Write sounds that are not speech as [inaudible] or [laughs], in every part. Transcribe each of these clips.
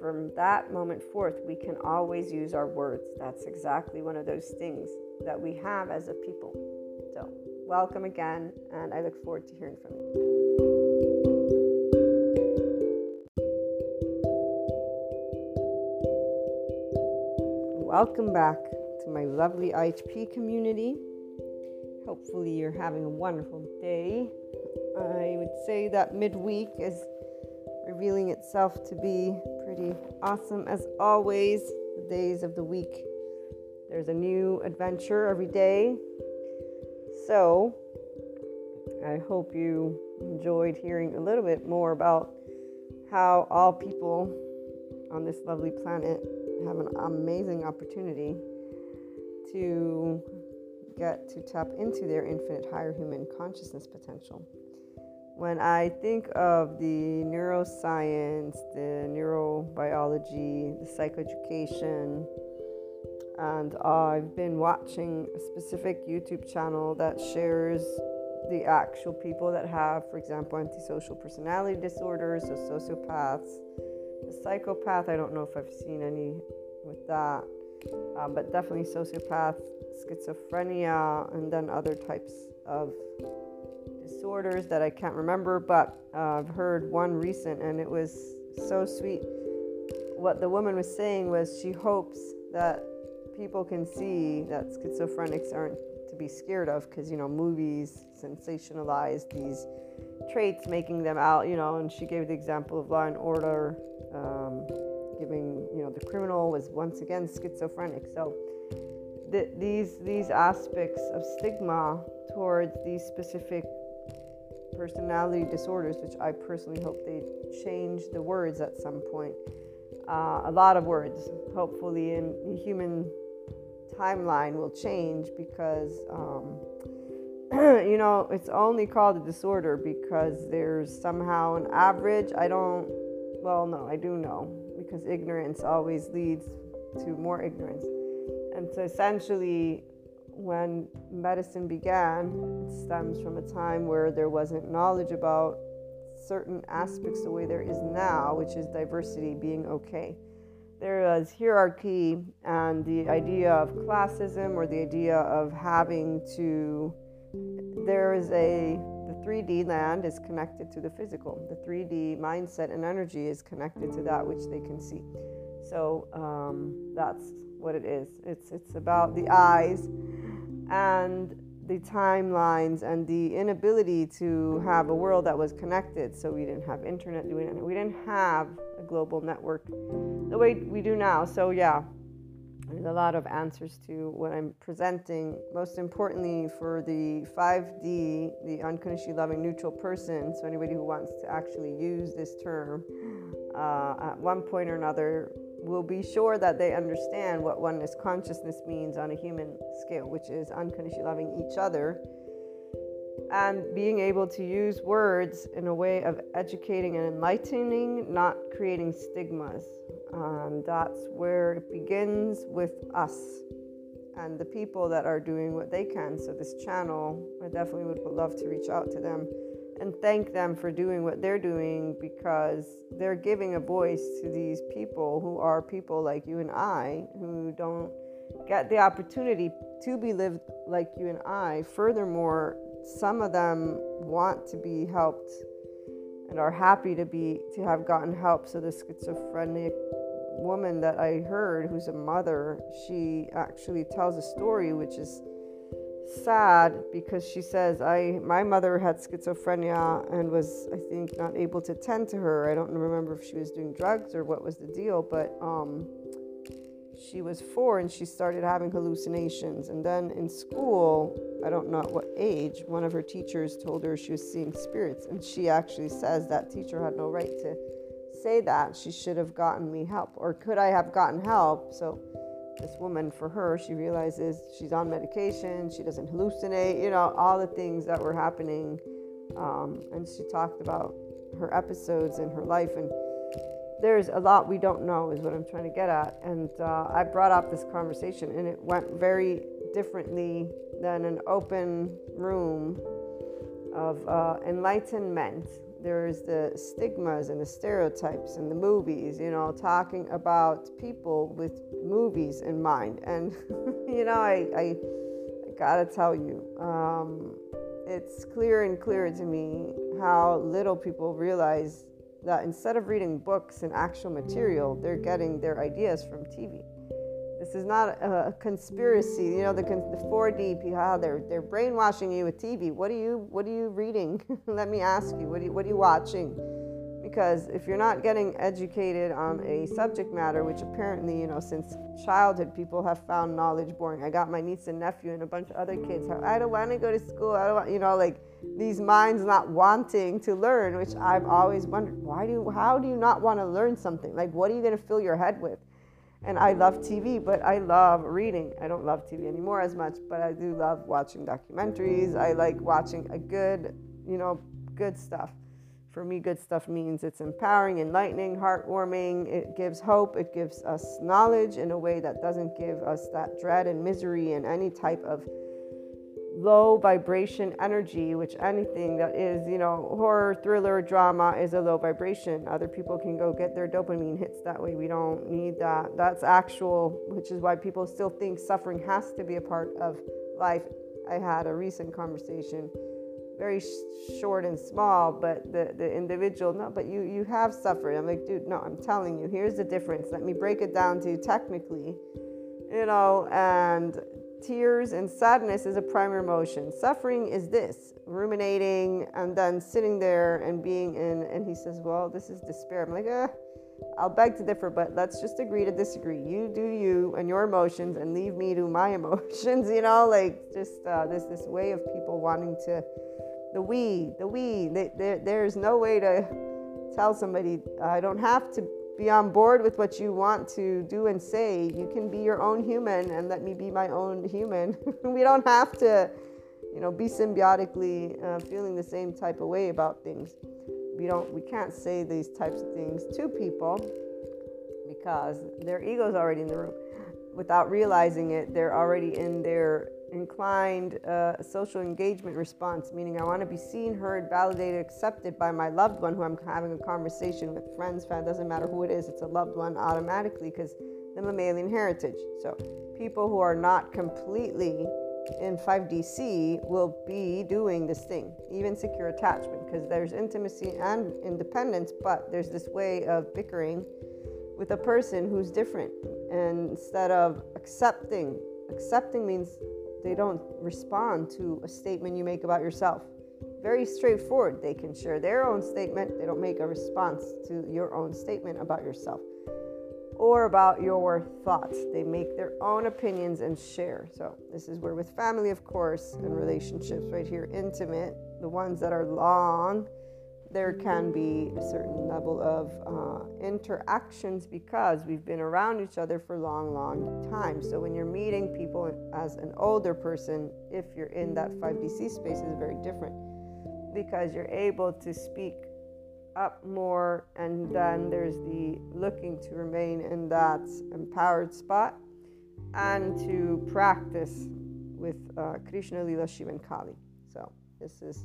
from that moment forth, we can always use our words. That's exactly one of those things that we have as a people. So, welcome again, and I look forward to hearing from you. Welcome back to my lovely IHP community. Hopefully, you're having a wonderful day. I would say that midweek is revealing itself to be pretty awesome as always. The days of the week, there's a new adventure every day. So, I hope you enjoyed hearing a little bit more about how all people on this lovely planet have an amazing opportunity to get to tap into their infinite higher human consciousness potential. When I think of the neuroscience, the neurobiology, the psychoeducation, and I've been watching a specific YouTube channel that shares the actual people that have, for example, antisocial personality disorders, or sociopaths, the psychopath. I don't know if I've seen any with that, um, but definitely sociopath, schizophrenia, and then other types of disorders that I can't remember. But uh, I've heard one recent, and it was so sweet. What the woman was saying was she hopes that people can see that schizophrenics aren't to be scared of because you know movies sensationalize these traits making them out you know and she gave the example of law and order um, giving you know the criminal was once again schizophrenic so the, these these aspects of stigma towards these specific personality disorders which i personally hope they change the words at some point uh, a lot of words hopefully in the human timeline will change because, um, [clears throat] you know, it's only called a disorder because there's somehow an average. I don't, well, no, I do know because ignorance always leads to more ignorance. And so essentially, when medicine began, it stems from a time where there wasn't knowledge about certain aspects the way there is now, which is diversity being okay there is hierarchy and the idea of classism or the idea of having to there is a the 3D land is connected to the physical. The 3D mindset and energy is connected to that which they can see. So um, that's what it is. It's it's about the eyes and the timelines and the inability to have a world that was connected. So we didn't have internet. We didn't, we didn't have a global network the way we do now. So yeah, there's a lot of answers to what I'm presenting. Most importantly, for the 5D, the unconditionally loving neutral person. So anybody who wants to actually use this term uh, at one point or another will be sure that they understand what oneness consciousness means on a human scale, which is unconditionally loving each other and being able to use words in a way of educating and enlightening, not creating stigmas. Um, that's where it begins with us and the people that are doing what they can. So, this channel, I definitely would love to reach out to them and thank them for doing what they're doing because they're giving a voice to these people who are people like you and I who don't get the opportunity to be lived like you and I. Furthermore, some of them want to be helped and are happy to be to have gotten help. So the schizophrenic woman that I heard who's a mother, she actually tells a story which is sad because she says I my mother had schizophrenia and was I think not able to tend to her. I don't remember if she was doing drugs or what was the deal, but um, she was four and she started having hallucinations. And then in school, I don't know at what age, one of her teachers told her she was seeing spirits, and she actually says that teacher had no right to say that. She should have gotten me help, or could I have gotten help? So this woman, for her, she realizes she's on medication, she doesn't hallucinate, you know, all the things that were happening. Um, and she talked about her episodes in her life. And there's a lot we don't know, is what I'm trying to get at. And uh, I brought up this conversation, and it went very differently than an open room of uh, enlightenment there's the stigmas and the stereotypes and the movies, you know, talking about people with movies in mind. And, [laughs] you know, I, I, I gotta tell you, um, it's clear and clear to me how little people realize that instead of reading books and actual material, they're getting their ideas from TV. This is not a, conspiracy. You know, the, the 4D, how they're, they're brainwashing you with TV. What are you, what are you reading? [laughs] Let me ask you, what are you, what are you watching? Because if you're not getting educated on a subject matter, which apparently, you know, since childhood, people have found knowledge boring. I got my niece and nephew and a bunch of other kids. I don't want to go to school. I don't want, you know, like these minds not wanting to learn, which I've always wondered, why do, how do you not want to learn something? Like, what are you going to fill your head with? And I love TV, but I love reading. I don't love TV anymore as much, but I do love watching documentaries. I like watching a good, you know, good stuff. For me, good stuff means it's empowering, enlightening, heartwarming. It gives hope. It gives us knowledge in a way that doesn't give us that dread and misery and any type of low vibration energy, which anything that is, you know, horror, thriller, drama is a low vibration. Other people can go get their dopamine hits that way. We don't need that. That's actual, which is why people still think suffering has to be a part of life. I had a recent conversation, very sh- short and small, but the, the individual, no, but you, you have suffered. I'm like, dude, no, I'm telling you, here's the difference. Let me break it down to you technically you know, and Tears and sadness is a primary emotion. Suffering is this ruminating and then sitting there and being in. And he says, Well, this is despair. I'm like, eh, I'll beg to differ, but let's just agree to disagree. You do you and your emotions and leave me to my [laughs] emotions, you know, like just uh, this, this way of people wanting to, the we, the we, they, there's no way to tell somebody, I don't have to be on board with what you want to do and say. You can be your own human and let me be my own human. [laughs] we don't have to, you know, be symbiotically uh, feeling the same type of way about things. We don't, we can't say these types of things to people because their ego's already in the room. Without realizing it, they're already in their inclined uh, social engagement response, meaning I want to be seen, heard, validated, accepted by my loved one who I'm having a conversation with, friends, family, doesn't matter who it is, it's a loved one automatically because the mammalian heritage. So people who are not completely in 5DC will be doing this thing, even secure attachment, because there's intimacy and independence, but there's this way of bickering with a person who's different. And instead of accepting, accepting means they don't respond to a statement you make about yourself. Very straightforward. They can share their own statement, they don't make a response to your own statement about yourself or about your thoughts. They make their own opinions and share. So, this is where, with family, of course, and relationships, right here, intimate, the ones that are long there can be a certain level of uh, interactions because we've been around each other for long, long time. So when you're meeting people as an older person, if you're in that 5DC space, is very different because you're able to speak up more, and then there's the looking to remain in that empowered spot and to practice with uh, Krishna, Lila, Shiva, and Kali. This is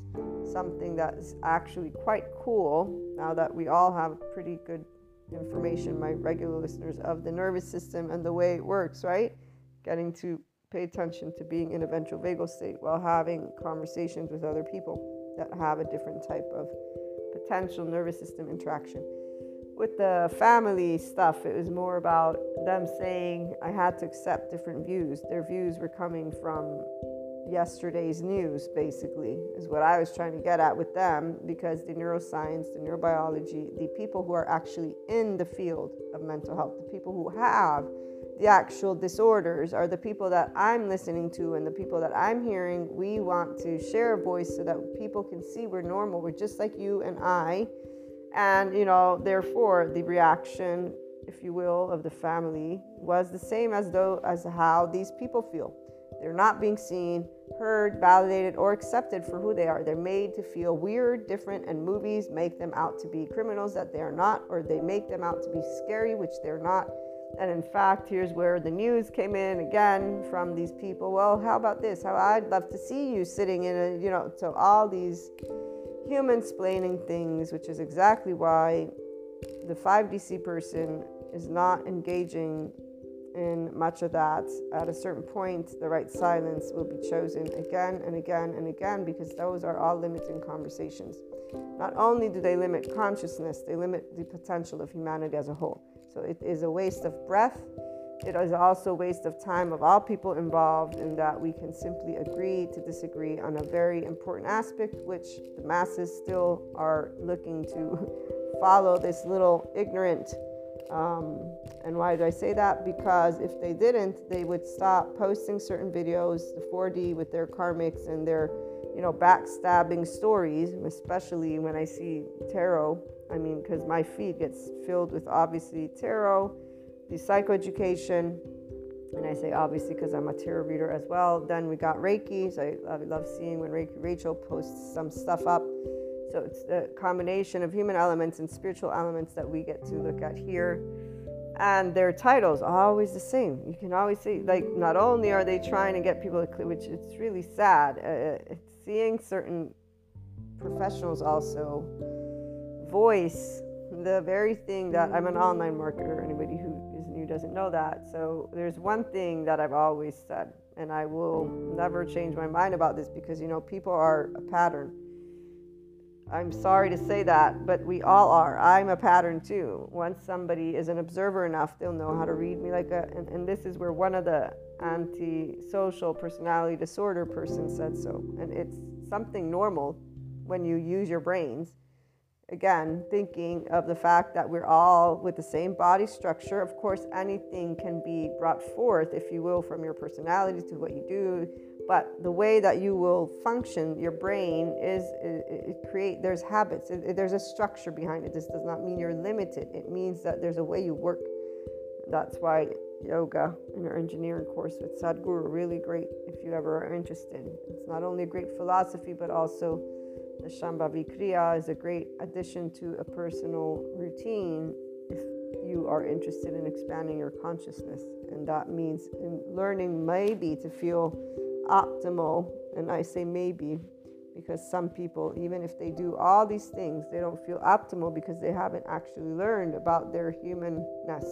something that is actually quite cool now that we all have pretty good information, my regular listeners, of the nervous system and the way it works, right? Getting to pay attention to being in a ventral vagal state while having conversations with other people that have a different type of potential nervous system interaction. With the family stuff, it was more about them saying I had to accept different views. Their views were coming from yesterday's news, basically, is what I was trying to get at with them because the neuroscience, the neurobiology, the people who are actually in the field of mental health, the people who have the actual disorders are the people that I'm listening to and the people that I'm hearing. We want to share a voice so that people can see we're normal. We're just like you and I. And, you know, therefore, the reaction, if you will, of the family was the same as though as how these people feel. They're not being seen, heard, validated, or accepted for who they are. They're made to feel weird, different, and movies make them out to be criminals that they are not, or they make them out to be scary, which they're not. And in fact, here's where the news came in again from these people. Well, how about this? How I'd love to see you sitting in a, you know, so all these human splaining things, which is exactly why the 5DC person is not engaging in much of that, at a certain point, the right silence will be chosen again and again and again because those are all limiting conversations. Not only do they limit consciousness, they limit the potential of humanity as a whole. So it is a waste of breath it is also a waste of time of all people involved in that we can simply agree to disagree on a very important aspect, which the masses still are looking to [laughs] follow this little ignorant. Um, and why do I say that? Because if they didn't, they would stop posting certain videos, the 4D with their karmics and their, you know, backstabbing stories, especially when I see tarot. I mean, because my feed gets filled with obviously tarot the psychoeducation, and I say obviously because I'm a tarot reader as well. Then we got Reiki. So I, I love seeing when Reiki Rachel posts some stuff up. So it's the combination of human elements and spiritual elements that we get to look at here. And their titles are always the same. You can always see, like, not only are they trying to get people to, which it's really sad, uh, uh seeing certain professionals also voice the very thing that I'm an online marketer. Anybody who is new doesn't know that. So there's one thing that I've always said, and I will never change my mind about this because, you know, people are a pattern. I'm sorry to say that, but we all are. I'm a pattern too. Once somebody is an observer enough, they'll know how to read me like a. And, and this is where one of the anti-social personality disorder person said so, and it's something normal when you use your brains again, thinking of the fact that we're all with the same body structure. Of course, anything can be brought forth, if you will, from your personality to what you do. But the way that you will function, your brain is it, it create. There's habits. It, there's a structure behind it. This does not mean you're limited. It means that there's a way you work. That's why yoga Inner Engineering course with Sadhguru really great if you ever are interested. It's not only a great philosophy, but also the Shambhavi Kriya is a great addition to a personal routine if you are interested in expanding your consciousness. And that means in learning maybe to feel optimal. And I say maybe because some people, even if they do all these things, they don't feel optimal because they haven't actually learned about their humanness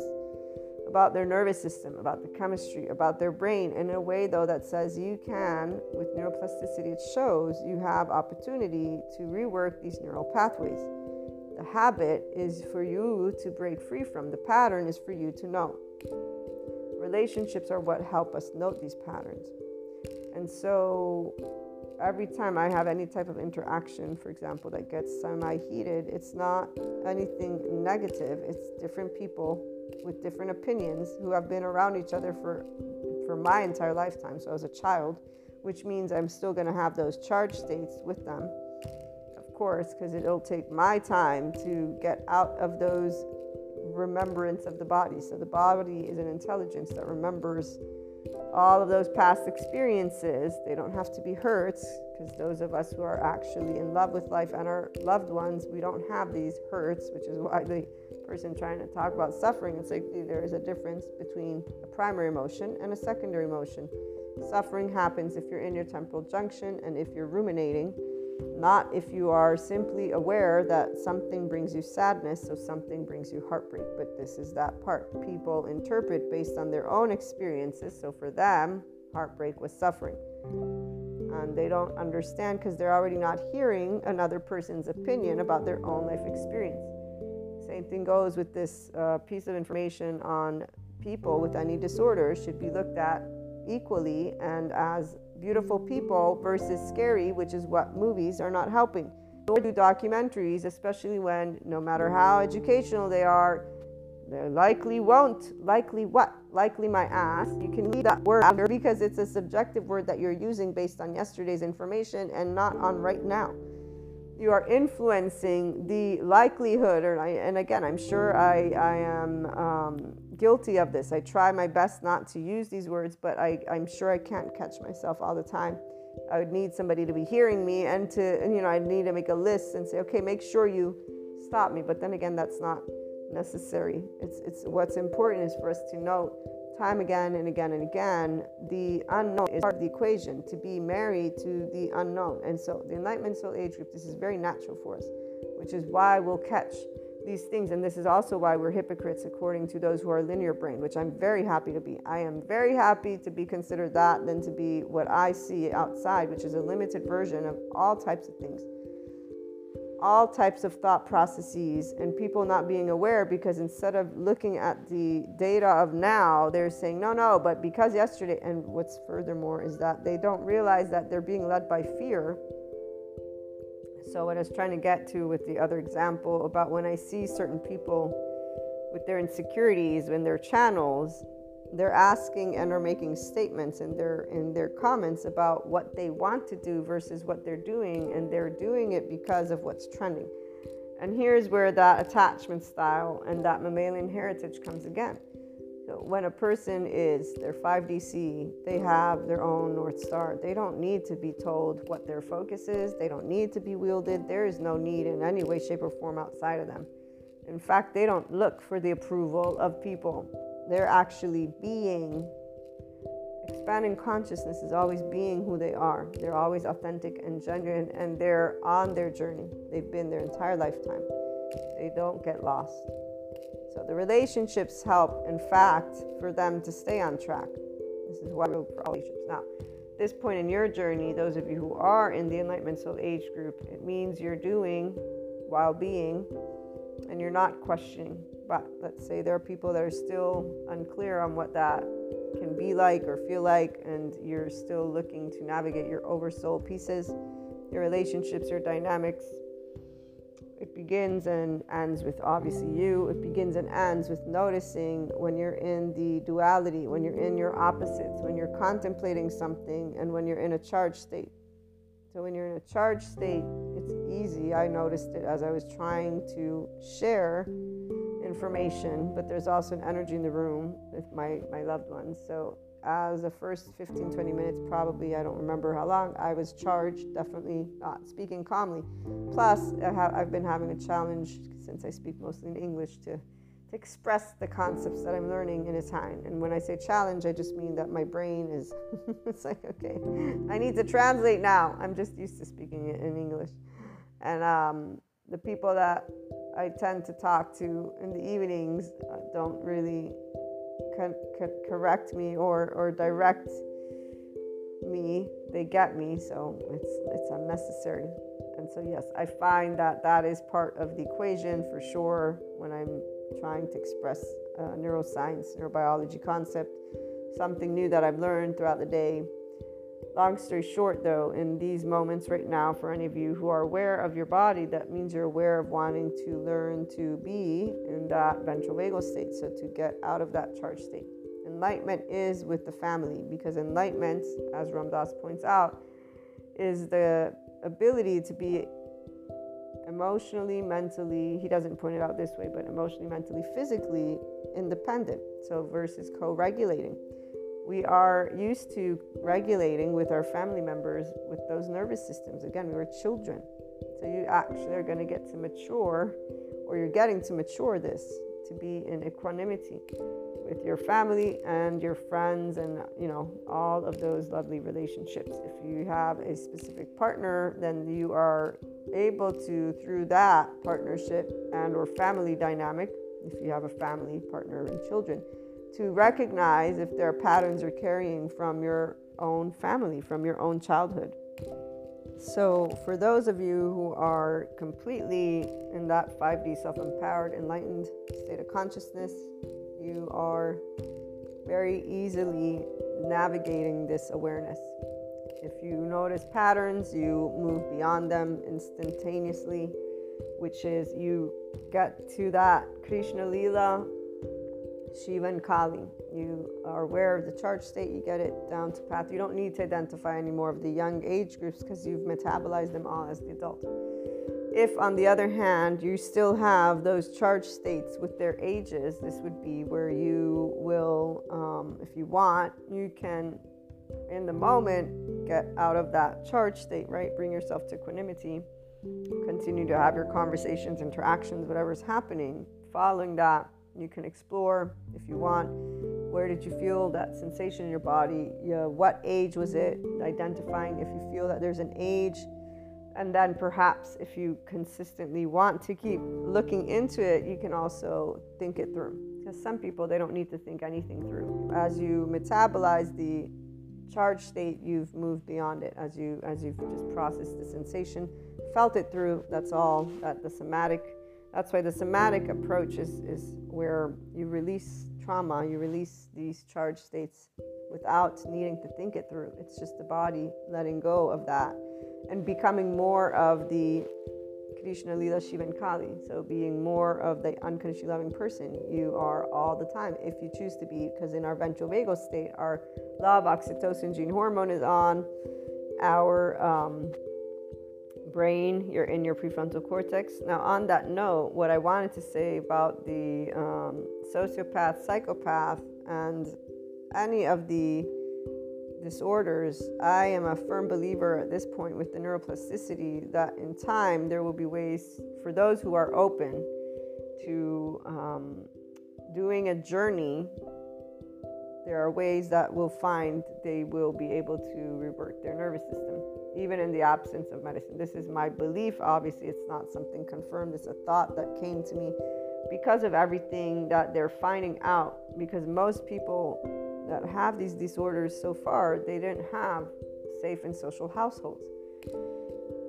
about their nervous system, about the chemistry, about their brain in a way, though, that says you can, with neuroplasticity, it shows you have opportunity to rework these neural pathways. The habit is for you to break free from, the pattern is for you to know. Relationships are what help us note these patterns. And so every time I have any type of interaction, for example, that gets semi heated, it's not anything negative, it's different people with different opinions who have been around each other for for my entire lifetime. So as a child, which means I'm still going to have those charge states with them, of course, because it'll take my time to get out of those remembrance of the body. So the body is an intelligence that remembers all of those past experiences. They don't have to be hurts because those of us who are actually in love with life and our loved ones, we don't have these hurts, which is why the person trying to talk about suffering, it's like there is a difference between a primary emotion and a secondary emotion. Suffering happens if you're in your temporal junction and if you're ruminating, not if you are simply aware that something brings you sadness, so something brings you heartbreak. But this is that part. People interpret based on their own experiences. So for them, heartbreak was suffering and they don't understand because they're already not hearing another person's opinion about their own life experience. Same thing goes with this uh, piece of information on people with any disorder should be looked at equally and as beautiful people versus scary, which is what movies are not helping. Nor do documentaries, especially when no matter how educational they are, they likely won't. Likely what? Likely my ass. You can leave that word after because it's a subjective word that you're using based on yesterday's information and not on right now. You are influencing the likelihood, or and again, I'm sure I, I am um, guilty of this. I try my best not to use these words, but I, I'm sure I can't catch myself all the time. I would need somebody to be hearing me and to, you know, I need to make a list and say, okay, make sure you stop me. But then again, that's not necessary. It's, it's what's important is for us to note time again and again and again the unknown is part of the equation to be married to the unknown. And so the Enlightenment Soul Age group, this is very natural for us, which is why we'll catch these things. And this is also why we're hypocrites according to those who are linear brain, which I'm very happy to be. I am very happy to be considered that than to be what I see outside, which is a limited version of all types of things. all types of thought processes and people not being aware because instead of looking at the data of now, they're saying, no, no, but because yesterday, and what's furthermore is that they don't realize that they're being led by fear. So, what I was trying to get to with the other example about when I see certain people with their insecurities in their channels, they're asking and are making statements in their in their comments about what they want to do versus what they're doing and they're doing it because of what's trending. And here's where that attachment style and that mammalian heritage comes again when a person is their 5dc they have their own north star. They don't need to be told what their focus is. They don't need to be wielded. There is no need in any way shape or form outside of them. In fact they don't look for the approval of people. They're actually being expanding consciousness is always being who they are. They're always authentic and genuine and they're on their journey. They've been their entire lifetime. They don't get lost so the relationships help in fact for them to stay on track. This is why I for all relationships. Now at this point in your journey those of you who are in the enlightenment soul age group it means you're doing while being and you're not questioning. But let's say there are people that are still unclear on what that can be like or feel like, and you're still looking to navigate your oversoul pieces, your relationships, your dynamics. It begins and ends with obviously you. It begins and ends with noticing when you're in the duality, when you're in your opposites, when you're contemplating something, and when you're in a charged state. So, when you're in a charged state, it's easy. I noticed it as I was trying to share information, but there's also an energy in the room with my, my loved ones. So, as the first 15, 20 minutes, probably, I don't remember how long, I was charged, definitely not speaking calmly. Plus, I have, I've been having a challenge since I speak mostly in English to, to express the concepts that I'm learning in time. And when I say challenge, I just mean that my brain is, [laughs] it's like, okay, I need to translate now. I'm just used to speaking in English. And um, the people that I tend to talk to in the evenings uh, don't really con- correct me or, or direct me. They get me, so it's it's unnecessary. And so yes, I find that that is part of the equation for sure when I'm trying to express uh, neuroscience, neurobiology concept, something new that I've learned throughout the day Long story short, though, in these moments right now, for any of you who are aware of your body, that means you're aware of wanting to learn to be in that ventral vagal state. So, to get out of that charged state. Enlightenment is with the family because enlightenment, as Ram Dass points out, is the ability to be emotionally, mentally, he doesn't point it out this way, but emotionally, mentally, physically independent. So, versus co regulating we are used to regulating with our family members with those nervous systems. Again, we were children. So you actually are going to get to mature, or you're getting to mature this to be in equanimity with your family and your friends and you know all of those lovely relationships if you have a specific partner then you are able to through that partnership and or family dynamic if you have a family partner and children to recognize if there are patterns you're carrying from your own family, from your own childhood. So, for those of you who are completely in that 5D self empowered, enlightened state of consciousness, you are very easily navigating this awareness. If you notice patterns, you move beyond them instantaneously, which is you get to that Krishna Lila Shiva and Kali. You are aware of the charge state, you get it down to path. You don't need to identify any more of the young age groups because you've metabolized them all as the adult. If, on the other hand, you still have those charge states with their ages, this would be where you will, um, if you want, you can, in the moment, get out of that charge state, right? Bring yourself to equanimity, continue to have your conversations, interactions, whatever's happening. Following that, you can explore if you want. Where did you feel that sensation in your body? What age was it? Identifying if you feel that there's an age. And then perhaps if you consistently want to keep looking into it, you can also think it through. Because some people, they don't need to think anything through. As you metabolize the charge state, you've moved beyond it as you as you've just processed the sensation, felt it through. That's all. That the somatic. That's why the somatic approach is is where you release trauma, you release these charged states without needing to think it through. It's just the body letting go of that and becoming more of the Krishna, Lila, Shiva, and Kali. So being more of the unconditionally loving person you are all the time if you choose to be. Because in our ventral vagal state, our love, oxytocin, gene hormone is on. Our um, brain, you're in your prefrontal cortex. Now, on that note, what I wanted to say about the um, sociopath, psychopath, and any of the disorders, I am a firm believer at this point with the neuroplasticity that in time there will be ways for those who are open to um, doing a journey. There are ways that we'll find they will be able to revert their nervous system, even in the absence of medicine. This is my belief. Obviously, it's not something confirmed, it's a thought that came to me because of everything that they're finding out. Because most people that have these disorders so far, they didn't have safe and social households.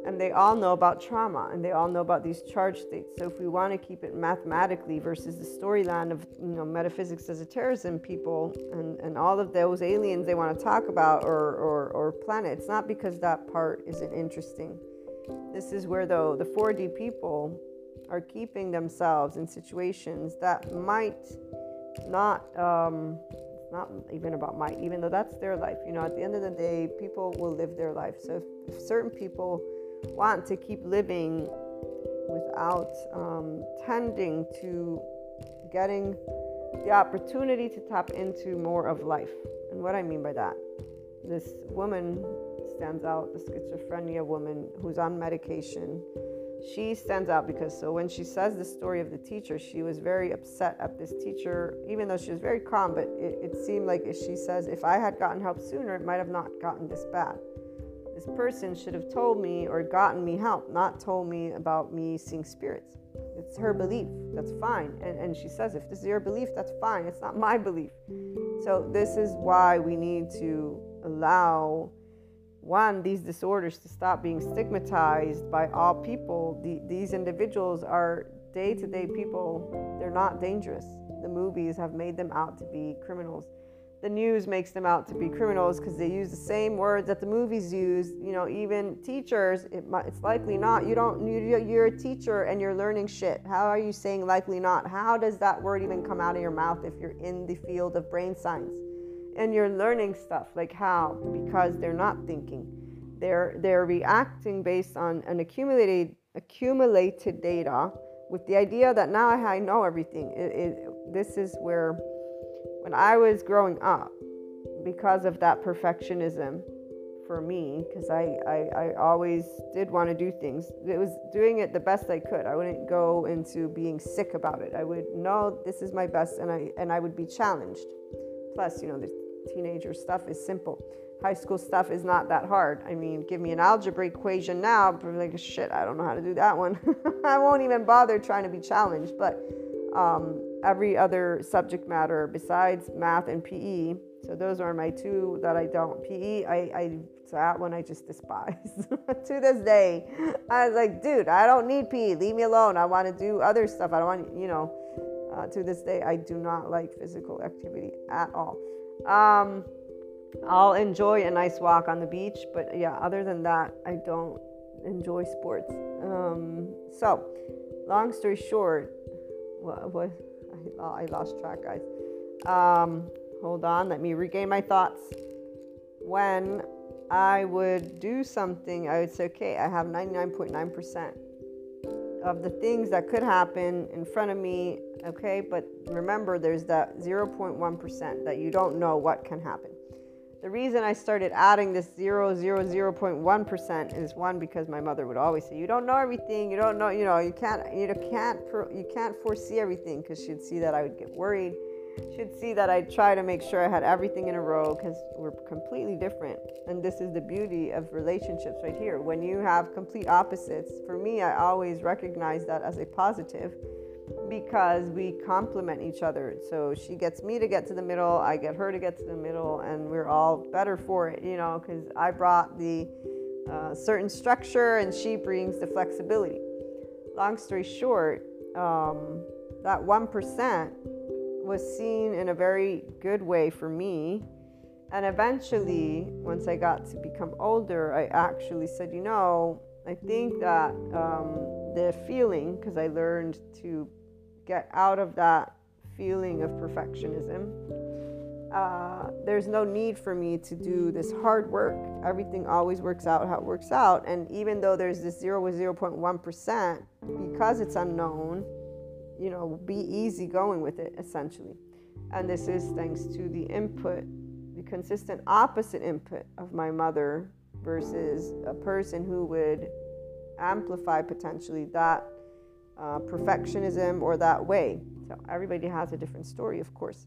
And they all know about trauma and they all know about these charge states. So if we want to keep it mathematically versus the storyline of you know metaphysics as a terrorism people and, and all of those aliens they want to talk about or, or, or planet, it's not because that part isn't interesting. This is where though the 4D people are keeping themselves in situations that might not um, not even about my even though that's their life you know at the end of the day people will live their life so if certain people want to keep living without um, tending to getting the opportunity to tap into more of life. And what i mean by that this woman stands out the schizophrenia woman who's on medication. She stands out because so when she says the story of the teacher she was very upset at this teacher even though she was very calm but it, it seemed like she says if i had gotten help sooner it might have not gotten this bad this person should have told me or gotten me help not told me about me seeing spirits it's her belief that's fine and, and she says if this is your belief that's fine it's not my belief so this is why we need to allow one, these disorders to stop being stigmatized by all people. The, these individuals are day to day people, they're not dangerous. The movies have made them out to be criminals. The news makes them out to be criminals because they use the same words that the movies use. You know, even teachers, it, it's likely not. You don't. You're a teacher and you're learning shit. How are you saying likely not? How does that word even come out of your mouth if you're in the field of brain science? and you're learning stuff like how because they're not thinking they're they're reacting based on an accumulated accumulated data with the idea that now I know everything. It, it, this is where, when I was growing up, because of that perfectionism for me, because I, I, I always did want to do things, it was doing it the best I could. I wouldn't go into being sick about it. I would know this is my best and I, and I would be challenged. Plus, you know, the teenager stuff is simple. High school stuff is not that hard. I mean, give me an algebra equation now, but like shit, I don't know how to do that one. [laughs] I won't even bother trying to be challenged. But um, every other subject matter besides math and PE, so those are my two that I don't. PE, I, I that one I just despise. [laughs] to this day, I was like, dude, I don't need PE. Leave me alone. I want to do other stuff. I don't want, you know. Uh, to this day, I do not like physical activity at all. Um, I'll enjoy a nice walk on the beach, but yeah, other than that, I don't enjoy sports. Um, so, long story short, what, what I, I lost track, guys. Um, hold on, let me regain my thoughts. When I would do something, I would say, okay, I have 99.9% of the things that could happen in front of me, okay? But remember, there's that 0.1% that you don't know what can happen. The reason I started adding this 0, 0, 0.1% is one because my mother would always say, "You don't know everything. You don't know. You know. You can't. You can't. You can't foresee everything." Because she'd see that I would get worried She'd see that I try to make sure I had everything in a row because we're completely different. And this is the beauty of relationships right here. When you have complete opposites, for me, I always recognize that as a positive, because we complement each other. So she gets me to get to the middle, I get her to get to the middle, and we're all better for it, you know, because I brought the uh, certain structure and she brings the flexibility. Long story short, um, that 1% was seen in a very good way for me. And eventually, once I got to become older, I actually said, you know, I think that um, the feeling, because I learned to get out of that feeling of perfectionism. Uh, there's no need for me to do this hard work. Everything always works out how it works out. And even though there's this 0 with 0.1%, because it's unknown, you know, be easy going with it essentially. And this is thanks to the input, the consistent opposite input of my mother versus a person who would amplify potentially that uh, perfectionism or that way. So everybody has a different story, of course.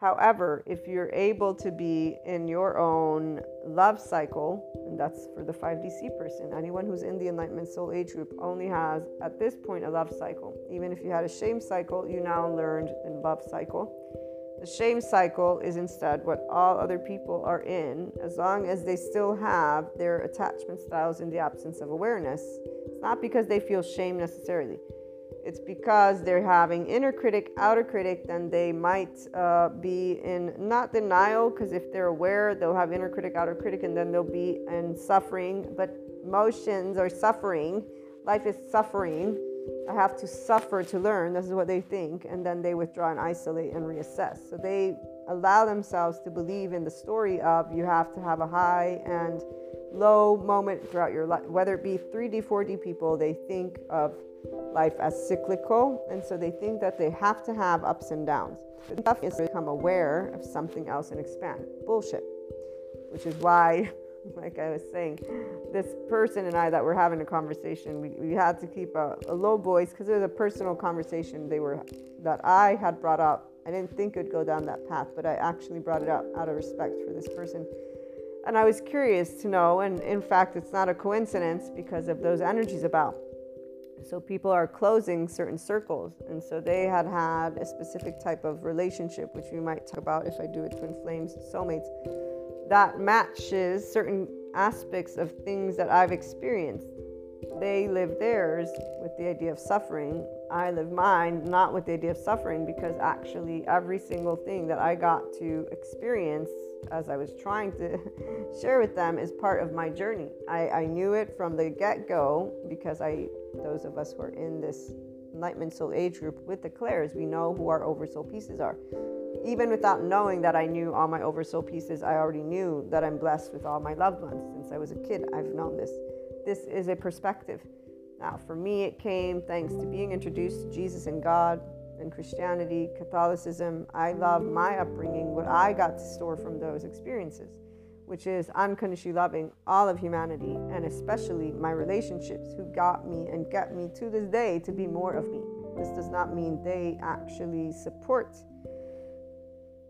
However, if you're able to be in your own love cycle, and that's for the 5DC person, anyone who's in the Enlightenment Soul Age group only has, at this point, a love cycle. Even if you had a shame cycle, you now learned in love cycle. The shame cycle is instead what all other people are in, as long as they still have their attachment styles in the absence of awareness. It's not because they feel shame necessarily. It's because they're having inner critic, outer critic, then they might uh, be in not denial, because if they're aware, they'll have inner critic, outer critic, and then they'll be in suffering. But emotions are suffering. Life is suffering. I have to suffer to learn. This is what they think. And then they withdraw and isolate and reassess. So they allow themselves to believe in the story of you have to have a high and low moment throughout your life. Whether it be 3D, 4D people, they think of life as cyclical, and so they think that they have to have ups and downs. The stuff is to become aware of something else and expand. Bullshit. Which is why, [laughs] like I was saying, this person and I that were having a conversation, we, we had to keep a, a low voice because it was a personal conversation they were that I had brought up. I didn't think it would go down that path, but I actually brought it up out of respect for this person. And I was curious to know, and in fact, it's not a coincidence because of those energies about so people are closing certain circles. And so they had had a specific type of relationship, which we might talk about if I do a twin flames soulmates, that matches certain aspects of things that I've experienced. They live theirs with the idea of suffering. I live mine not with the idea of suffering because actually every single thing that I got to experience as I was trying to [laughs] share with them is part of my journey. I, I knew it from the get go because I those of us who are in this Enlightenment Soul Age group with the Clairs, we know who our oversoul pieces are. Even without knowing that I knew all my oversoul pieces, I already knew that I'm blessed with all my loved ones. Since I was a kid, I've known this. This is a perspective. Now, for me, it came thanks to being introduced to Jesus and God and Christianity, Catholicism. I love my upbringing, what I got to store from those experiences which is unconditionally loving all of humanity and especially my relationships who got me and get me to this day to be more of me. This does not mean they actually support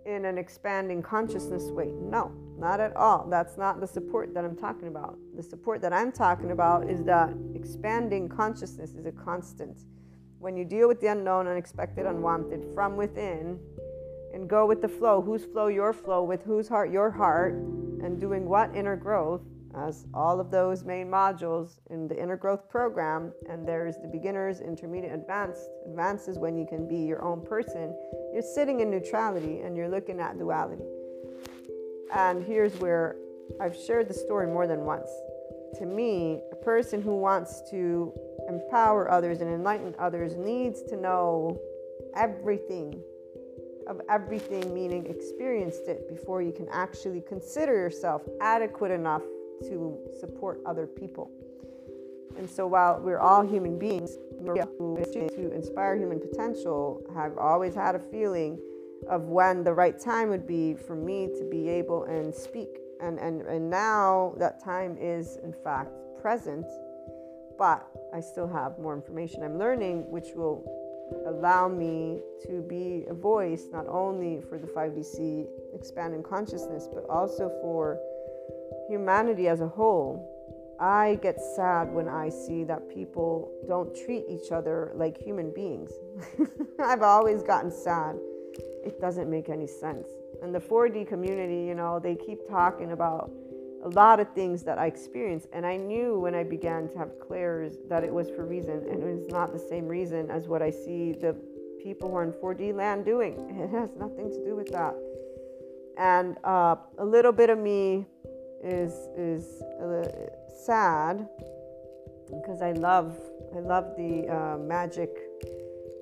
in an expanding consciousness way. No, not at all. That's not the support that I'm talking about. The support that I'm talking about is that expanding consciousness is a constant. When you deal with the unknown, unexpected, unwanted from within, and go with the flow. Whose flow? Your flow. With whose heart? Your heart. And doing what inner growth? As all of those main modules in the inner growth program. And there's the beginners, intermediate, advanced. Advanced is when you can be your own person. You're sitting in neutrality and you're looking at duality. And here's where I've shared the story more than once. To me, a person who wants to empower others and enlighten others needs to know everything of everything, meaning experienced it before you can actually consider yourself adequate enough to support other people. And so while we're all human beings who to inspire human potential, have always had a feeling of when the right time would be for me to be able and speak. And, and, and now that time is in fact present, but I still have more information I'm learning, which will allow me to be a voice not only for the 5DC expanding consciousness, but also for humanity as a whole. I get sad when I see that people don't treat each other like human beings. [laughs] I've always gotten sad. It doesn't make any sense. And the 4D community, you know, they keep talking about a lot of things that I experienced. And I knew when I began to have clairs that it was for reason. And it was not the same reason as what I see the people who are in 4D land doing. [laughs] It has nothing to do with that. And uh, a little bit of me is is uh, sad because I love I love the uh, magic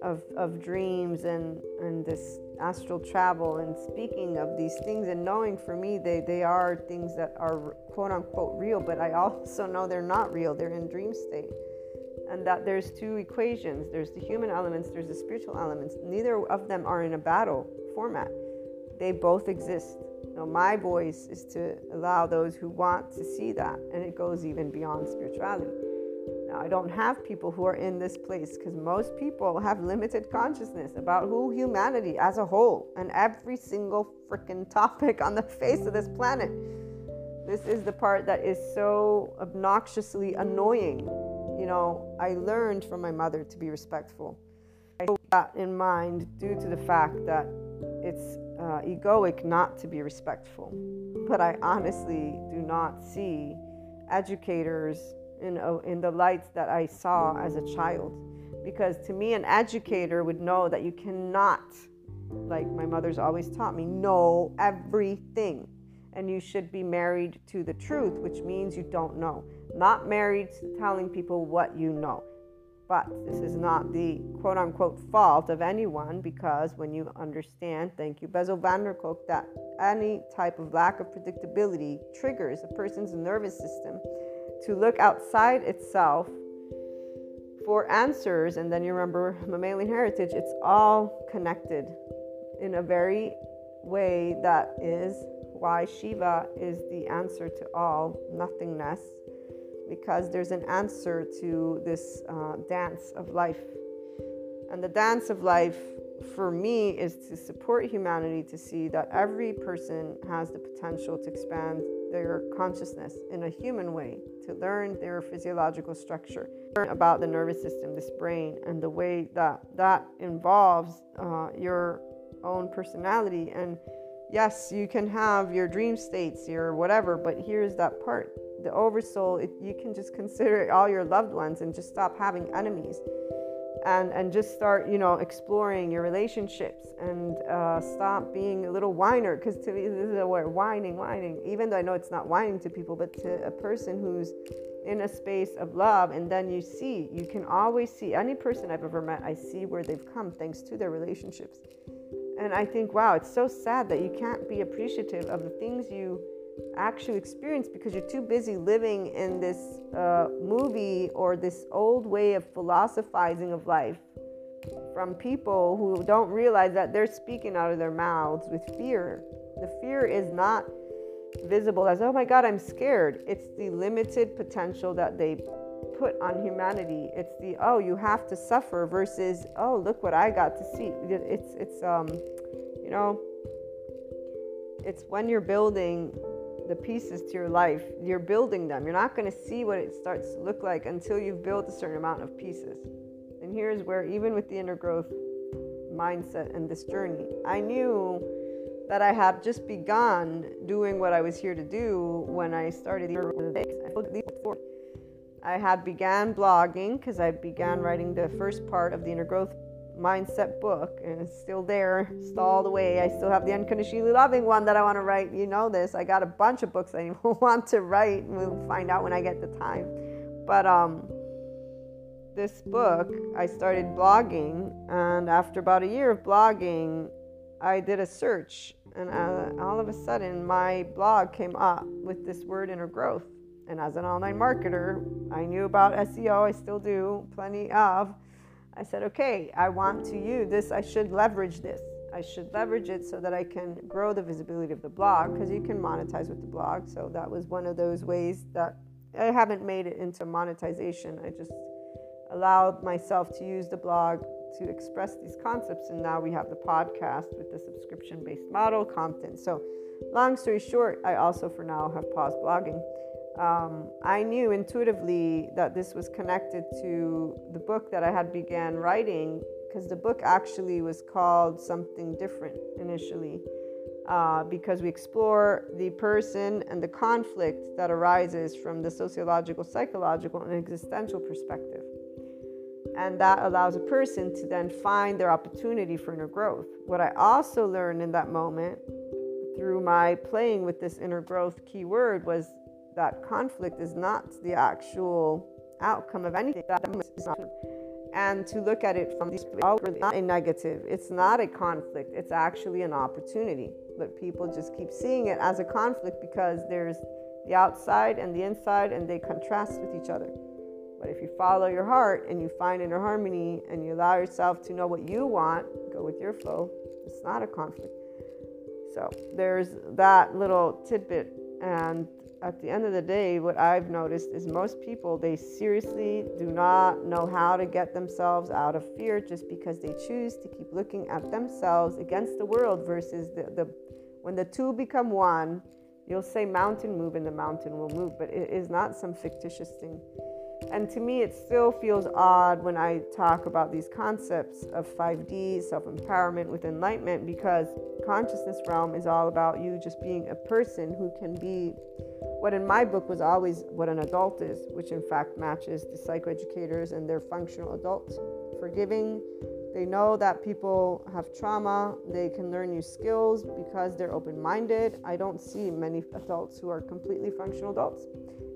of of dreams and and this astral travel and speaking of these things and knowing for me they they are things that are quote unquote real but I [laughs] also know they're not real. They're in dream state. And that there's two equations. There's the human elements there's the spiritual elements. Neither of them are in a battle format they both exist my voice is to allow those who want to see that, and it goes even beyond spirituality. Now, I don't have people who are in this place because most people have limited consciousness about who humanity as a whole and every single freaking topic on the face of this planet. This is the part that is so obnoxiously annoying. You know, I learned from my mother to be respectful. I took that in mind due to the fact that it's uh, egoic not to be respectful. But I honestly do not see educators in, uh, in the lights that I saw as a child. Because to me, an educator would know that you cannot, like my mother's always taught me, know everything. And you should be married to the truth, which means you don't know. Not married to telling people what you know. But this is not the quote unquote fault of anyone because when you understand, thank you, der Kolk, that any type of lack of predictability triggers a person's nervous system to look outside itself for answers. And then you remember mammalian heritage, it's all connected in a very way that is why Shiva is the answer to all nothingness because there's an answer to this uh, dance of life. And the dance of life for me is to support humanity to see that every person has the potential to expand their consciousness in a human way, to learn their physiological structure, learn about the nervous system, this brain, and the way that that involves uh, your own personality. And yes, you can have your dream states, your whatever, but here's that part the oversoul, you can just consider all your loved ones and just stop having enemies. And, and just start, you know, exploring your relationships and uh, stop being a little whiner. Because to me, this is a word whining, whining. Even though I know it's not whining to people, but to a person who's in a space of love, and then you see, you can always see any person I've ever met, I see where they've come thanks to their relationships. And I think, wow, it's so sad that you can't be appreciative of the things you actual experience because you're too busy living in this uh, movie or this old way of philosophizing of life from people who don't realize that they're speaking out of their mouths with fear. The fear is not visible as, oh my God, I'm scared. It's the limited potential that they put on humanity. It's the, oh, you have to suffer versus, oh, look what I got to see. It's, it's, um, you know, it's when you're building the pieces to your life, you're building them. You're not going to see what it starts to look like until you've built a certain amount of pieces. And here's where, even with the inner growth mindset and this journey, I knew that I had just begun doing what I was here to do when I started the I had began blogging because I began writing the first part of the inner growth mindset book and it's still there stalled away. I still have the unconditionally loving one that i want to write. You know this. I got a bunch of books i [laughs] want to write. We'll find out when i get the time. But um this book i started blogging and after about a year of blogging i did a search and uh, all of a sudden my blog came up with this word inner growth. And as an online marketer i knew about seo i still do plenty of I said, okay, I want to use this. I should leverage this. I should leverage it so that I can grow the visibility of the blog because you can monetize with the blog. So that was one of those ways that I haven't made it into monetization. I just allowed myself to use the blog to express these concepts. And now we have the podcast with the subscription based model content. So, long story short, I also for now have paused blogging. Um, I knew intuitively that this was connected to the book that I had began writing because the book actually was called something different initially uh, because we explore the person and the conflict that arises from the sociological, psychological, and existential perspective. And that allows a person to then find their opportunity for inner growth. What I also learned in that moment through my playing with this inner growth keyword was that conflict is not the actual outcome of anything. And to look at it from these oh, it's not a negative. It's not a conflict. It's actually an opportunity. But people just keep seeing it as a conflict because there's the outside and the inside and they contrast with each other. But if you follow your heart and you find inner harmony and you allow yourself to know what you want go with your flow. It's not a conflict. So there's that little tidbit and at the end of the day, what I've noticed is most people, they seriously do not know how to get themselves out of fear just because they choose to keep looking at themselves against the world versus the, the when the two become one, you'll say mountain move and the mountain will move, but it is not some fictitious thing. And to me, it still feels odd when I talk about these concepts of 5D, self empowerment with enlightenment, because consciousness realm is all about you just being a person who can be what in my book was always what an adult is, which in fact matches the psychoeducators and their functional adults. Forgiving, they know that people have trauma, they can learn new skills because they're open minded. I don't see many adults who are completely functional adults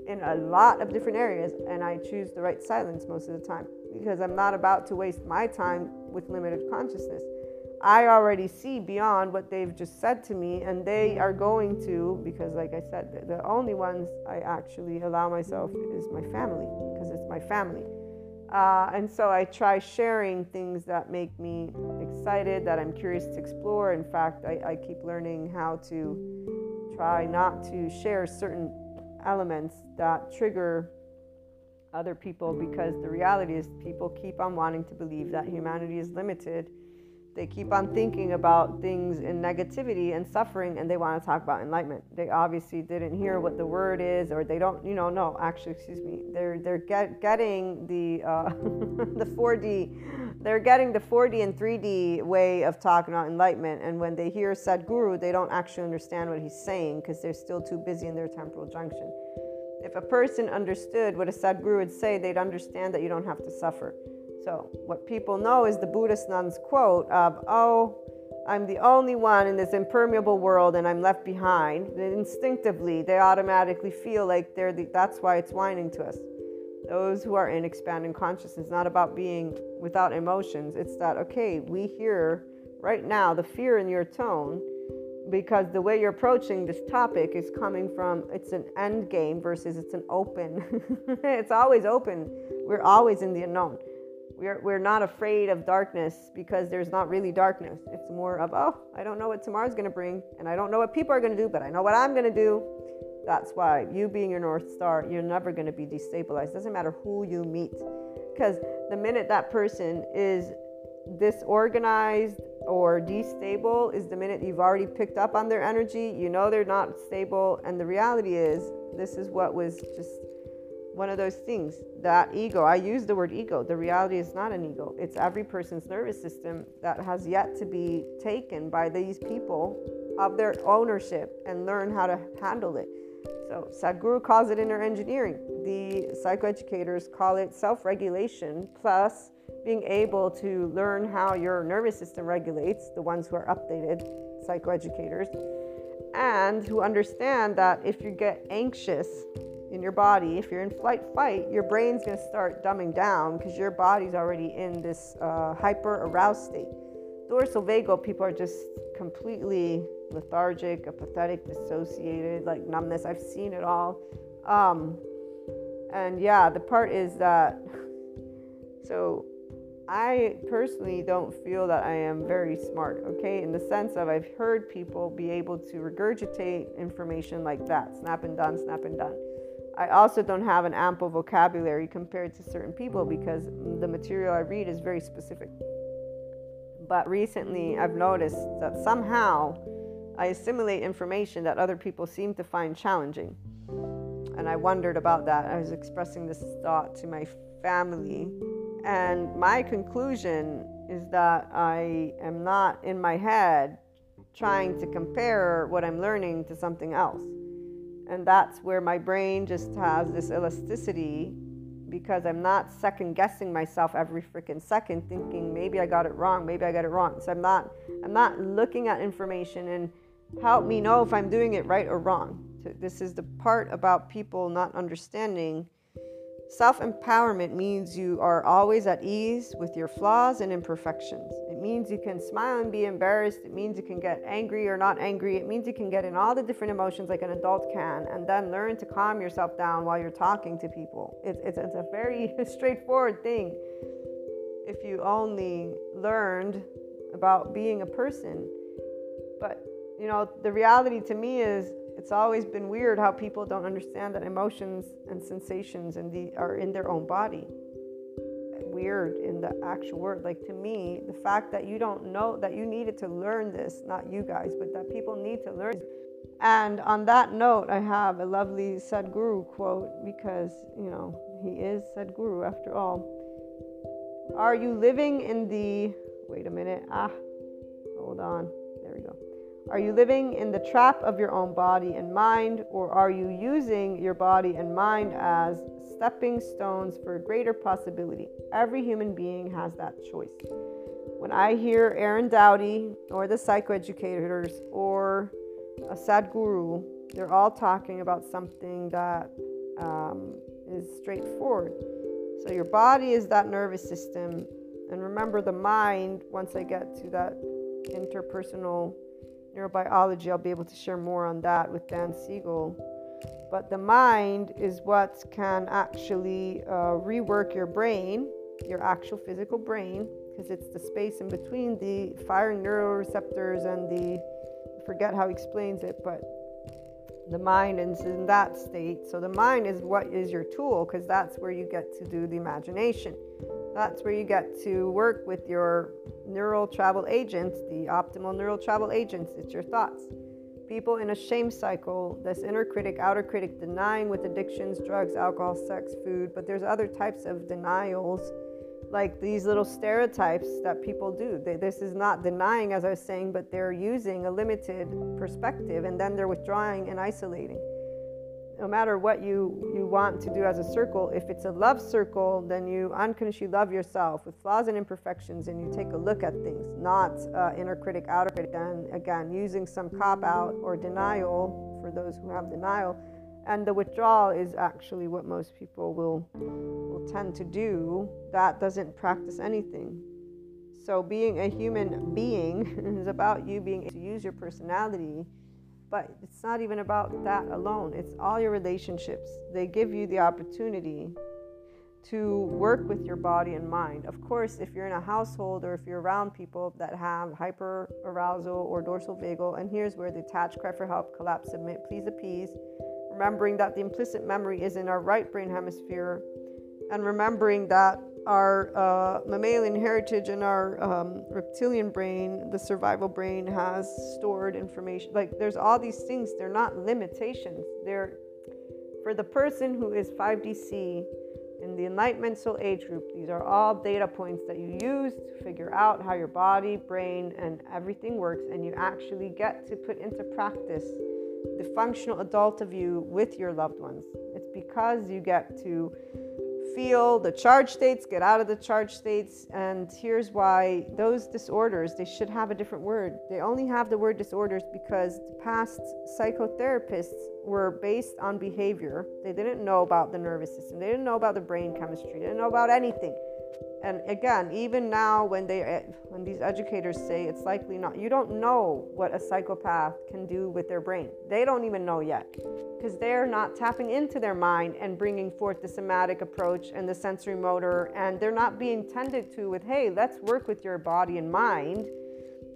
in a lot of different areas, and I choose the right silence most of the time because I'm not about to waste my time with limited consciousness. I already see beyond what they've just said to me, and they are going to, because, like I said, the, only ones I actually allow myself is my family, because it's my family. Uh, and so I try sharing things that make me excited, that I'm curious to explore. In fact, I, I keep learning how to try not to share certain elements that trigger other people because the reality is people keep on wanting to believe that humanity is limited they keep on thinking about things in negativity and suffering and they want to talk about enlightenment. They obviously didn't hear what the word is or they don't you know no actually excuse me they're they're get, getting the uh, [laughs] the 4d they're getting the 4d and 3d way of talking about enlightenment and when they hear sadhguru they don't actually understand what he's saying because they're still too busy in their temporal junction. If a person understood what a sadhguru would say they'd understand that you don't have to suffer so, what people know is the Buddhist nun's quote of, Oh, I'm the only one in this impermeable world and I'm left behind. Instinctively, they automatically feel like they're the, that's why it's whining to us. Those who are in expanding consciousness, not about being without emotions. It's that, okay, we hear right now the fear in your tone because the way you're approaching this topic is coming from it's an end game versus it's an open. [laughs] it's always open. We're always in the unknown. We're, we're not afraid of darkness because there's not really darkness. It's more of, oh, I don't know what tomorrow's going to bring, and I don't know what people are going to do, but I know what I'm going to do. That's why you being your North Star, you're never going to be destabilized. Doesn't matter who you meet. Because the minute that person is disorganized or destable is the minute you've already picked up on their energy. You know they're not stable. And the reality is, this is what was just one of those things that ego. I use the word ego. The reality is not an ego. It's every person's nervous system that has yet to be taken by these people of their ownership and learn how to handle it. So sadhguru calls it inner engineering. The psychoeducators call it self-regulation plus being able to learn how your nervous system regulates the ones who are updated psychoeducators and who understand that if you get anxious in your body, if you're in flight fight, your brain's going to start dumbing down because your body's already in this uh, hyper aroused state. Dorsal vagal, people are just completely lethargic, apathetic, dissociated, like numbness. I've seen it all. Um, and yeah, the part is that, [laughs] so I personally don't feel that I am very smart, okay? In the sense of I've heard people be able to regurgitate information like that snap and done, snap and done. I also don't have an ample vocabulary compared to certain people because the material I read is very specific. But recently, I've noticed that somehow I assimilate information that other people seem to find challenging. and I wondered about that. I was expressing this thought to my family, and my conclusion is that I am not in my head trying to compare what I'm learning to something else. And that's where my brain just has this elasticity because I'm not second guessing myself every freaking second thinking maybe I got it wrong, maybe I got it wrong. So I'm not I'm not looking at information and help me know if I'm doing it right or wrong. This is the part about people not understanding Self empowerment means you are always at ease with your flaws and imperfections. It means you can smile and be embarrassed. It means you can get angry or not angry. It means you can get in all the different emotions like an adult can and then learn to calm yourself down while you're talking to people. It's, it's, it's a very [laughs] straightforward thing if you only learned about being a person. But, you know, the reality to me is it's always been weird how people don't understand that emotions and sensations and the, are in their own body. Weird in the actual word. Like to me, the fact that you don't know that you needed to learn this, not you guys, but that people need to learn. And on that note, I have a lovely Sadhguru quote because, you know, he is Sadhguru after all. Are you living in the. Wait a minute. Ah, hold on. There we go. Are you living in the trap of your own body and mind, or are you using your body and mind as stepping stones for a greater possibility? Every human being has that choice. When I hear Aaron Doughty or the psychoeducators or a Sadhguru, they're all talking about something that um, is straightforward. So, your body is that nervous system. And remember, the mind, once I get to that interpersonal neurobiology. I'll be able to share more on that with Dan Siegel. But the mind is what can actually uh, rework your brain, your actual physical brain, because it's the space in between the firing neuroreceptors and the, I forget how he explains it, but the mind is in that state. So the mind is what is your tool, because that's where you get to do the imagination. That's where you get to work with your neural travel agents, the optimal neural travel agents. It's your thoughts. People in a shame cycle, this inner critic, outer critic, denying with addictions, drugs, alcohol, sex, food. But there's other types of denials, like these little stereotypes that people do. This is not denying, as I was saying, but they're using a limited perspective and then they're withdrawing and isolating no matter what you, you want to do as a circle, if it's a love circle, then you unconsciously love yourself with flaws and imperfections and you take a look at things, not uh, inner critic, outer critic, and again, using some cop out or denial for those who have denial. And the withdrawal is actually what most people will, will tend to do. That doesn't practice anything. So, being a human being [laughs] is about you being able to use your personality but it's not even about that alone, it's all your relationships. They give you the opportunity to work with your body and mind. Of course, if you're in a household or if you're around people that have hyper arousal or dorsal vagal, and here's where the attach, cry for help, collapse, submit, please appease, remembering that the implicit memory is in our right brain hemisphere, and remembering that our uh, mammalian heritage and our um, reptilian brain, the survival brain, has stored information. Like there's all these things. They're not limitations. They're for the person who is 5DC in the Enlightenment Soul Age group. These are all data points that you use to figure out how your body, brain, and everything works, and you actually get to put into practice the functional adult of you with your loved ones. It's because you get to feel the charge states, get out of the charge states. And here's why those disorders, they should have a different word. They only have the word disorders because the past psychotherapists were based on behavior. They didn't know about the nervous system, they didn't know about the brain chemistry, they didn't know about anything and again even now when they eh, when these educators say it's likely not you don't know what a psychopath can do with their brain. They don't even know yet because they're not tapping into their mind and bringing forth the somatic approach and the sensory motor and they're not being tended to with hey let's work with your body and mind.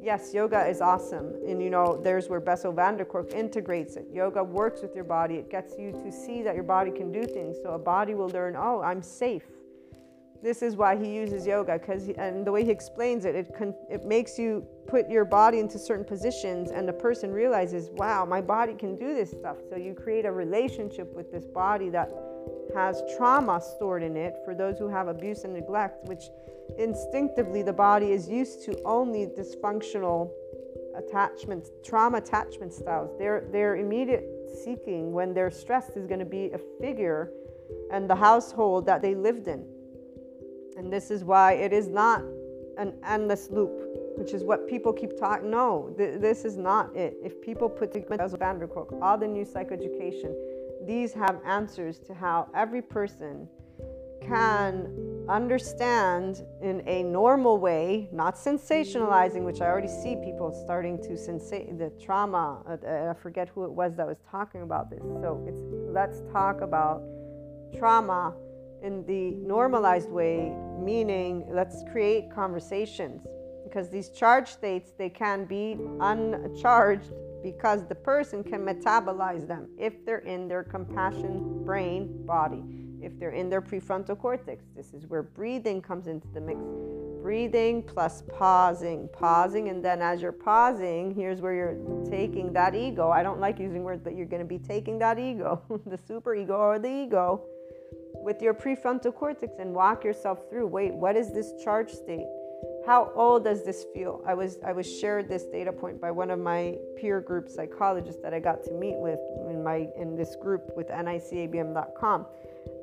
Yes yoga is awesome and you know there's where bessel van der kolk integrates it. Yoga works with your body. It gets you to see that your body can do things. So a body will learn oh i'm safe this is why he uses yoga because and the way he explains it it it makes you put your body into certain positions and the person realizes wow my body can do this stuff. So you create a relationship with this body that has trauma stored in it for those who have abuse and neglect which instinctively the body is used to only dysfunctional attachment trauma attachment styles. Their their immediate seeking when they're stressed is going to be a figure and the household that they lived in and this is why it is not an endless loop, which is what people keep talking. No, th- this is not it. If people put together Van der all the new psychoeducation, these have answers to how every person can understand in a normal way, not sensationalizing, which I already see people starting to sensate the trauma. Uh, I forget who it was that was talking about this. So it's let's talk about trauma in the normalized way, meaning let's create conversations. Because these charged states they can be uncharged because the person can metabolize them if they're in their compassion brain body. If they're in their prefrontal cortex this is where breathing comes into the mix. Breathing plus pausing pausing and then as you're pausing here's where you're taking that ego. I don't like using words but you're going to be taking that ego [laughs] the super ego or the ego with your prefrontal cortex and walk yourself through wait what is this charge state? How old does this feel? I was i was shared this data point by one of my peer group psychologists that i got to meet with in my in this group with nicabm.com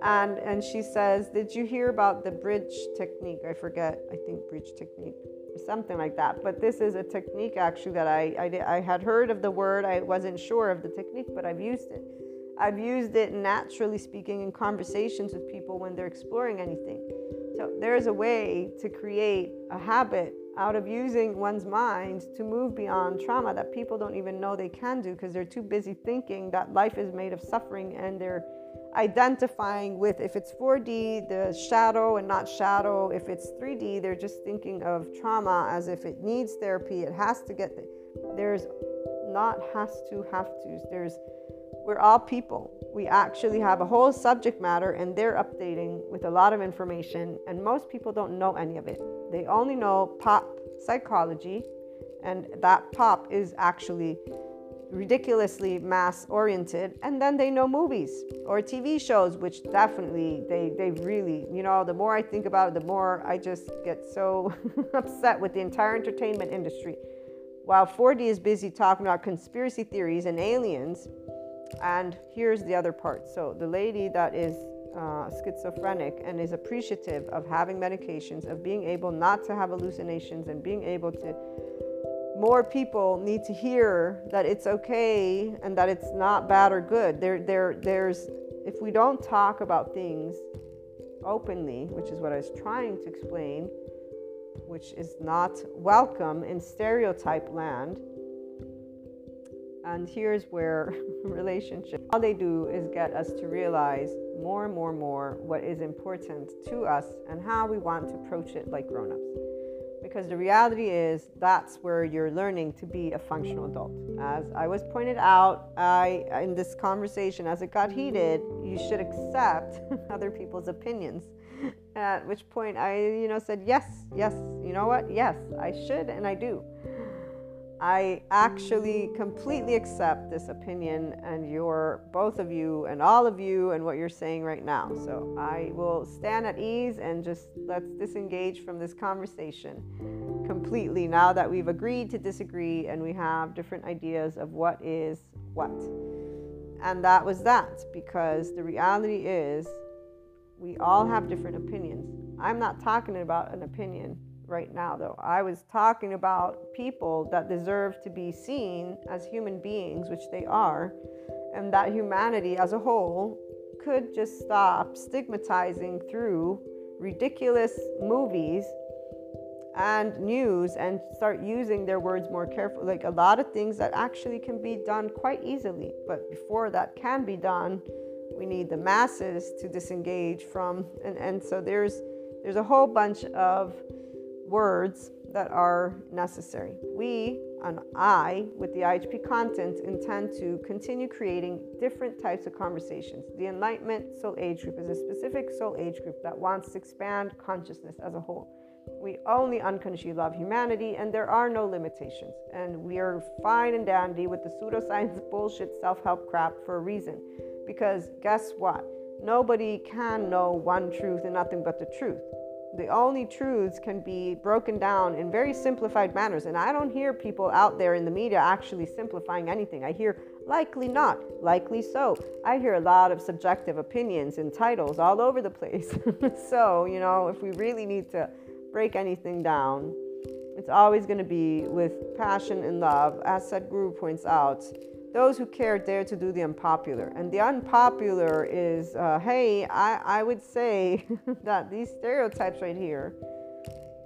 and and she says did you hear about the bridge technique? I forget i think bridge technique or something like that. But this is a technique actually that I, I i had heard of the word. I wasn't sure of the technique but i've used it I've used it naturally speaking in conversations with people when they're exploring anything. So there's a way to create a habit out of using one's mind to move beyond trauma that people don't even know they can do because they're too busy thinking that life is made of suffering and they're identifying with if it's 4D, the shadow and not shadow. If it's 3D, they're just thinking of trauma as if it needs therapy. It has to get, the, there's not has to, have to. There's we're all people. We actually have a whole subject matter and they're updating with a lot of information, and most people don't know any of it. They only know pop psychology, and that pop is actually ridiculously mass oriented and then they know movies or tv shows which definitely they they really you know the more i think about it the more i just get so [laughs] upset with the entire entertainment industry while 4d is busy talking about conspiracy theories and aliens and here's the other part. So the lady that is uh, schizophrenic and is appreciative of having medications, of being able not to have hallucinations, and being able to. More people need to hear that it's okay and that it's not bad or good. There, there, there's. If we don't talk about things openly, which is what I was trying to explain, which is not welcome in stereotype land, and here's where [laughs] relationship all they do is get us to realize more and more and more what is important to us and how we want to approach it like grown-ups. Because the reality is that's where you're learning to be a functional adult. As I was pointed out, I in this conversation as it got heated, you should accept [laughs] other people's opinions. At which point I, you know, said yes, yes, you know what? Yes, I should and I do. I actually completely accept this opinion and your both of you and all of you and what you're saying right now. So I will stand at ease and just let's disengage from this conversation completely now that we've agreed to disagree and we have different ideas of what is what. And that was that because the reality is we all have different opinions. I'm not talking about an opinion right now, though. I was talking about people that deserve to be seen as human beings, which they are, and that humanity as a whole could just stop stigmatizing through ridiculous movies and news and start using their words more carefully. Like a lot of things that actually can be done quite easily, but before that can be done, we need the masses to disengage from and, and so there's there's a whole bunch of words that are necessary. We, and I, with the IHP content, intend to continue creating different types of conversations. The Enlightenment Soul Age Group is a specific soul age group that wants to expand consciousness as a whole. We only unconditionally love humanity, and there are no limitations. And we are fine and dandy with the pseudoscience bullshit self help crap for a reason. Because guess what? Nobody can know one truth and nothing but the truth the only truths can be broken down in very simplified manners. And I don't hear people out there in the media actually simplifying anything. I hear likely not, likely so. I hear a lot of subjective opinions and titles all over the place. [laughs] so, you know, if we really need to break anything down, it's always going to be with passion and love. As Sadhguru points out, those who care dare to do the unpopular. And the unpopular is uh, hey, I, I would say [laughs] that these stereotypes right here,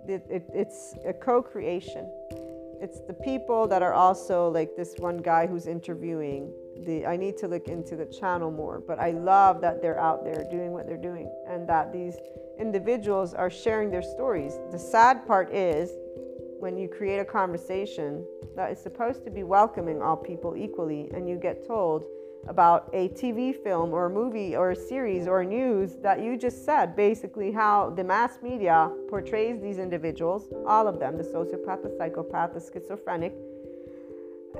it, it, it's a co creation. It's the people that are also like this one guy who's interviewing. The, I need to look into the channel more, but I love that they're out there doing what they're doing and that these individuals are sharing their stories. The sad part is when you create a conversation that is supposed to be welcoming all people equally, and you get told about a TV film or a movie or a series or news that you just said basically how the mass media portrays these individuals, all of them the sociopath, the psychopath, the schizophrenic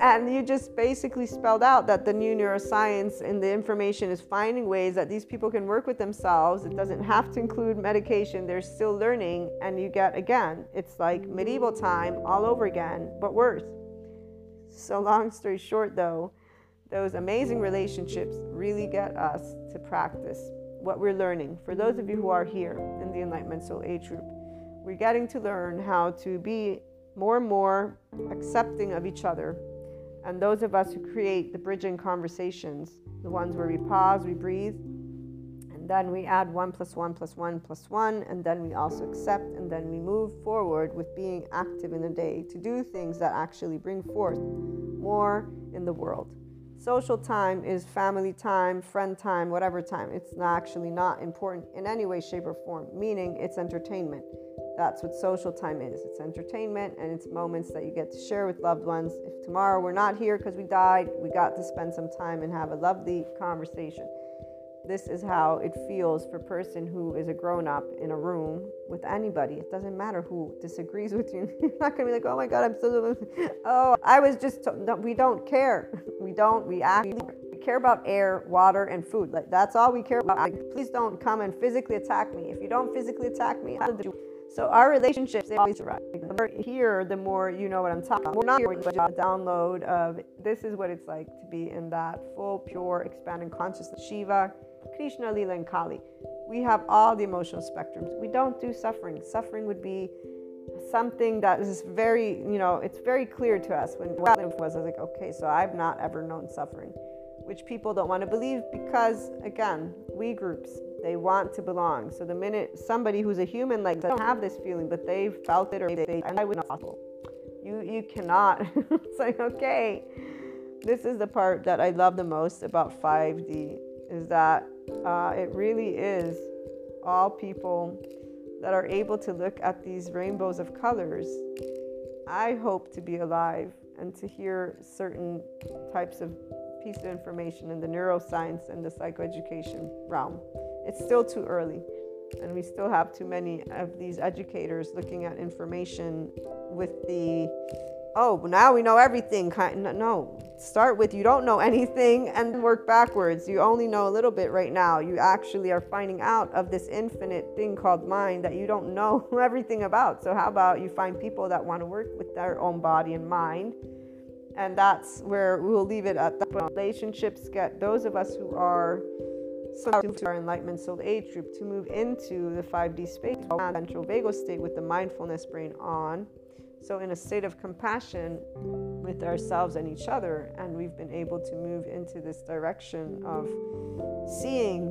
and you just basically spelled out that the new neuroscience and the information is finding ways that these people can work with themselves. It doesn't have to include medication. They're still learning. And you get, again, it's like medieval time all over again, but worse. So, long story short, though, those amazing relationships really get us to practice what we're learning. For those of you who are here in the Enlightenment Soul Age group, we're getting to learn how to be more and more accepting of each other and those of us who create the bridging conversations, the ones where we pause, we breathe, and then we add one plus one plus one plus one, and then we also accept, and then we move forward with being active in the day to do things that actually bring forth more in the world. Social time is family time, friend time, whatever time. It's actually not important in any way, shape, or form, meaning it's entertainment. That's what social time is it's entertainment and it's moments that you get to share with loved ones. If tomorrow we're not here because we died, we got to spend some time and have a lovely conversation. This is how it feels for a person who is a grown up in a room with anybody. It doesn't matter who disagrees with you. [laughs] You're not going to be like, oh my God, I'm so. [laughs] Oh, I was just. No, we don't care. [laughs] We don't. We actually we care about air, water, and food. Like that's all we care about. Like, please don't come and physically attack me. If you don't physically attack me, I'll do. So our relationships they always survive. The more here, the more you know what I'm talking about. We're not here, a download of this is what it's like to be in that full, pure, expanding consciousness. Shiva, Krishna, Lila, and Kali. We have all the emotional spectrums. We don't do suffering. Suffering would be something that is very, you know, it's very clear to us when well, it was, I was like, okay, so I've not ever known suffering, which people don't want to believe because, again, we groups, they want to belong. So the minute somebody who's a human like don't have this feeling, but they felt it or they, they I would not. You you cannot. [laughs] it's like okay. This is the part that I love the most about 5D is that uh, it really is all people that are able to look at these rainbows of colors. I hope to be alive and to hear certain types of pieces of information in the neuroscience and the psychoeducation realm. It's still too early, and we still have too many of these educators looking at information with the oh now we know everything kind no start with you don't know anything and work backwards. You only know a little bit right now. You actually are finding out of this infinite thing called mind that you don't know [laughs] everything about. So how about you find people that want to work with their own body and mind? And that's where we'll leave it at that relationships get those of us who are so to our enlightenment soul age group to move into the 5D space, ventral vagal state with the mindfulness brain on. So in a state of compassion with ourselves and each other, and we've been able to move into this direction of seeing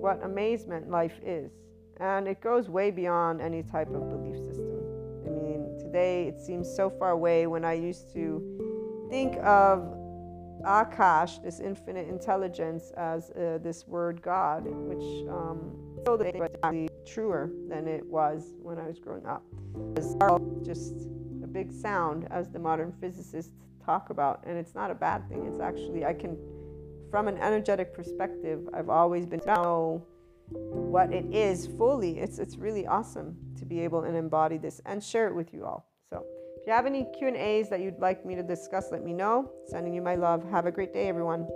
what amazement life is. And it goes way beyond any type of belief system. I mean, today it seems so far away when I used to think of Akash, this infinite intelligence, as uh, this word God, which um, is actually truer than it was when I was growing up. It's just a big sound, as the modern physicists talk about. And it's not a bad thing. It's actually, I can, from an energetic perspective, I've always been to know what it is fully. It's, it's really awesome to be able and embody this and share it with you all. So if you have any Q&As that you'd like me to discuss, let me know. Sending you my love. Have a great day, everyone.